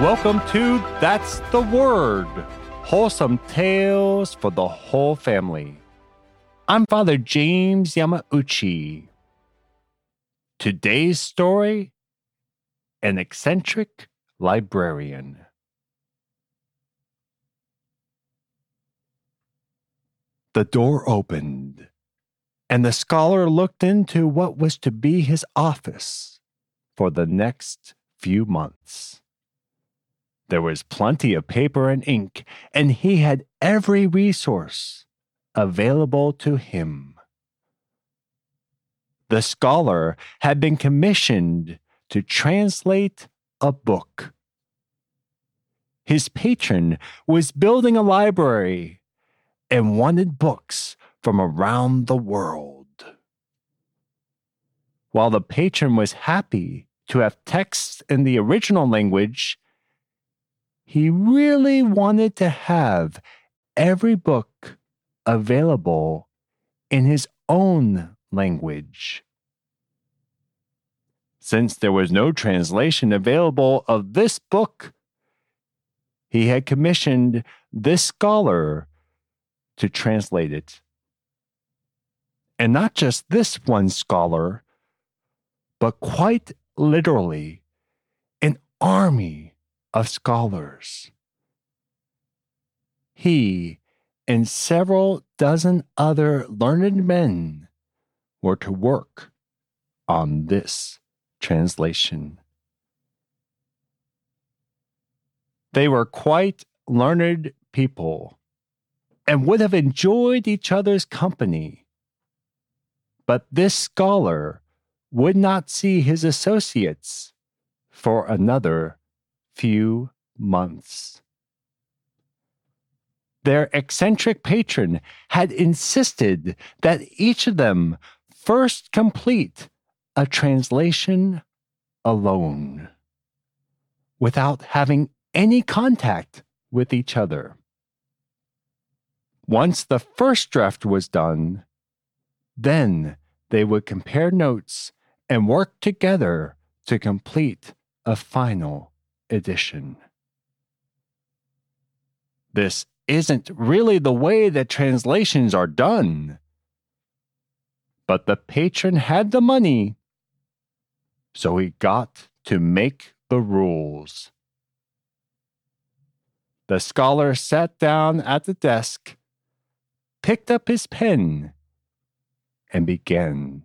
Welcome to That's the Word Wholesome Tales for the Whole Family. I'm Father James Yamauchi. Today's story An Eccentric Librarian. The door opened, and the scholar looked into what was to be his office for the next few months. There was plenty of paper and ink, and he had every resource available to him. The scholar had been commissioned to translate a book. His patron was building a library and wanted books from around the world. While the patron was happy to have texts in the original language, he really wanted to have every book available in his own language. Since there was no translation available of this book, he had commissioned this scholar to translate it. And not just this one scholar, but quite literally an army of scholars. He and several dozen other learned men were to work on this translation. They were quite learned people and would have enjoyed each other's company. But this scholar would not see his associates for another few months. Their eccentric patron had insisted that each of them first complete a translation alone, without having any contact with each other. Once the first draft was done, then they would compare notes and work together to complete a final edition. This isn't really the way that translations are done. But the patron had the money, so he got to make the rules. The scholar sat down at the desk, picked up his pen, and began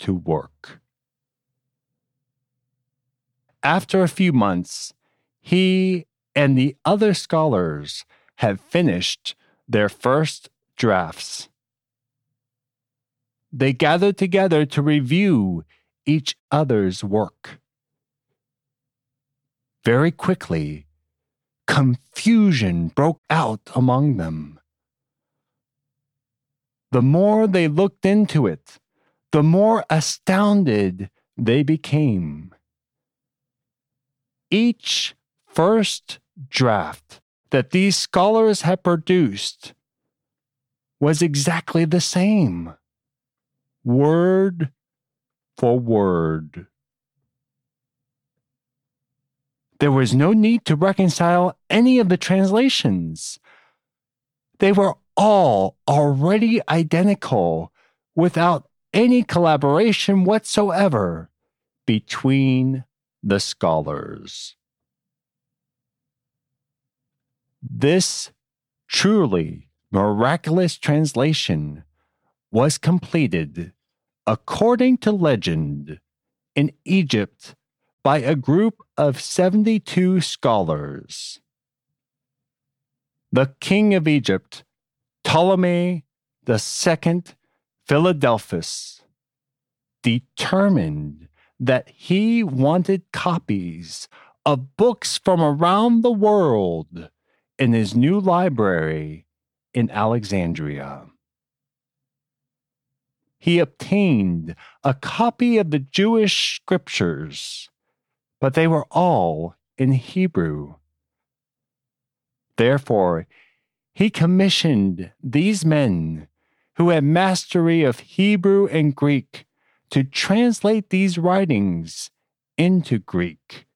to work. After a few months, he and the other scholars have finished their first drafts. They gathered together to review each other's work. Very quickly, confusion broke out among them. The more they looked into it, the more astounded they became. Each first draft that these scholars had produced was exactly the same, word for word. There was no need to reconcile any of the translations. They were all already identical without any collaboration whatsoever between the scholars. This truly miraculous translation was completed, according to legend, in Egypt by a group of 72 scholars. The king of Egypt, Ptolemy II Philadelphus, determined that he wanted copies of books from around the world in his new library in Alexandria. He obtained a copy of the Jewish scriptures, but they were all in Hebrew. Therefore, he commissioned these men who had mastery of Hebrew and Greek to translate these writings into Greek.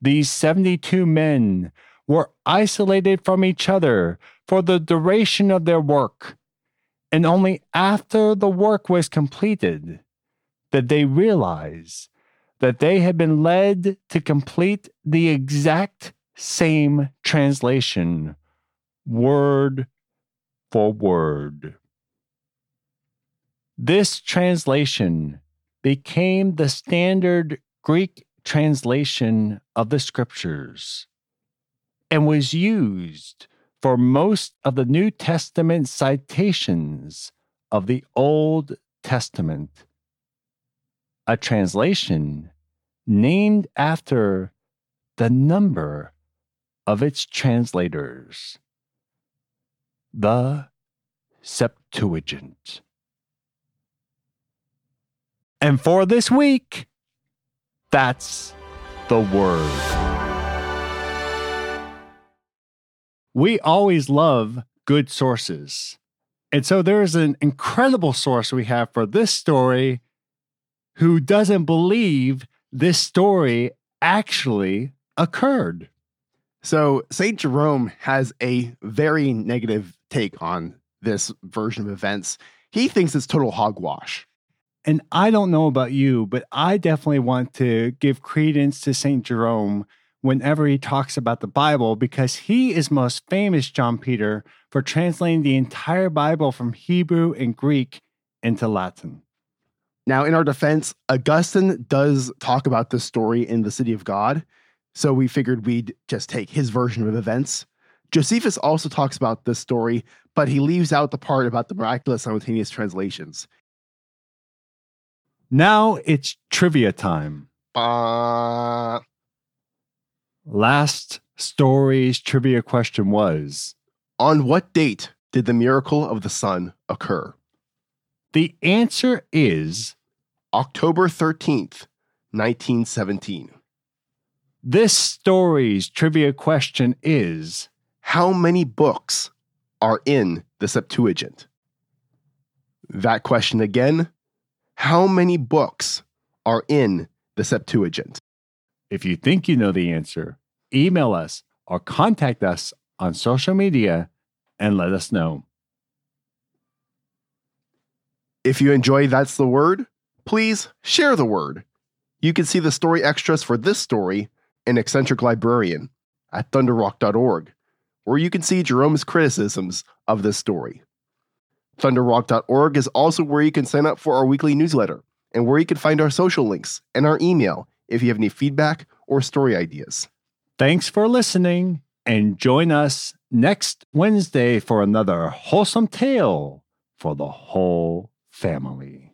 these 72 men were isolated from each other for the duration of their work, and only after the work was completed did they realize that they had been led to complete the exact same translation, word for word. This translation became the standard Greek translation of the scriptures and was used for most of the New Testament citations of the Old Testament. A translation named after the number of its translators, the Septuagint. And for this week, that's the word. We always love good sources. And so there's an incredible source we have for this story who doesn't believe this story actually occurred. So, St. Jerome has a very negative take on this version of events. He thinks it's total hogwash. And I don't know about you, but I definitely want to give credence to St. Jerome whenever he talks about the Bible because he is most famous, John Peter, for translating the entire Bible from Hebrew and Greek into Latin. Now, in our defense, Augustine does talk about this story in The City of God. So we figured we'd just take his version of events. Josephus also talks about this story, but he leaves out the part about the miraculous simultaneous translations. Now it's trivia time. Uh, Last story's trivia question was on what date did the miracle of the sun occur? the answer is October 13th, 1917. this story's trivia question is How many books are in the Septuagint? That question again. How many books are in the Septuagint? If you think you know the answer, email us or contact us on social media and let us know. If you enjoy That's the Word, please share the word. You can see the story extras for this story in Eccentric Librarian at thunderrock.org, where you can see Jerome's criticisms of this story. Thunderrock.org is also where you can sign up for our weekly newsletter and where you can find our social links and our email if you have any feedback or story ideas. Thanks for listening and join us next Wednesday for another wholesome tale for the whole family.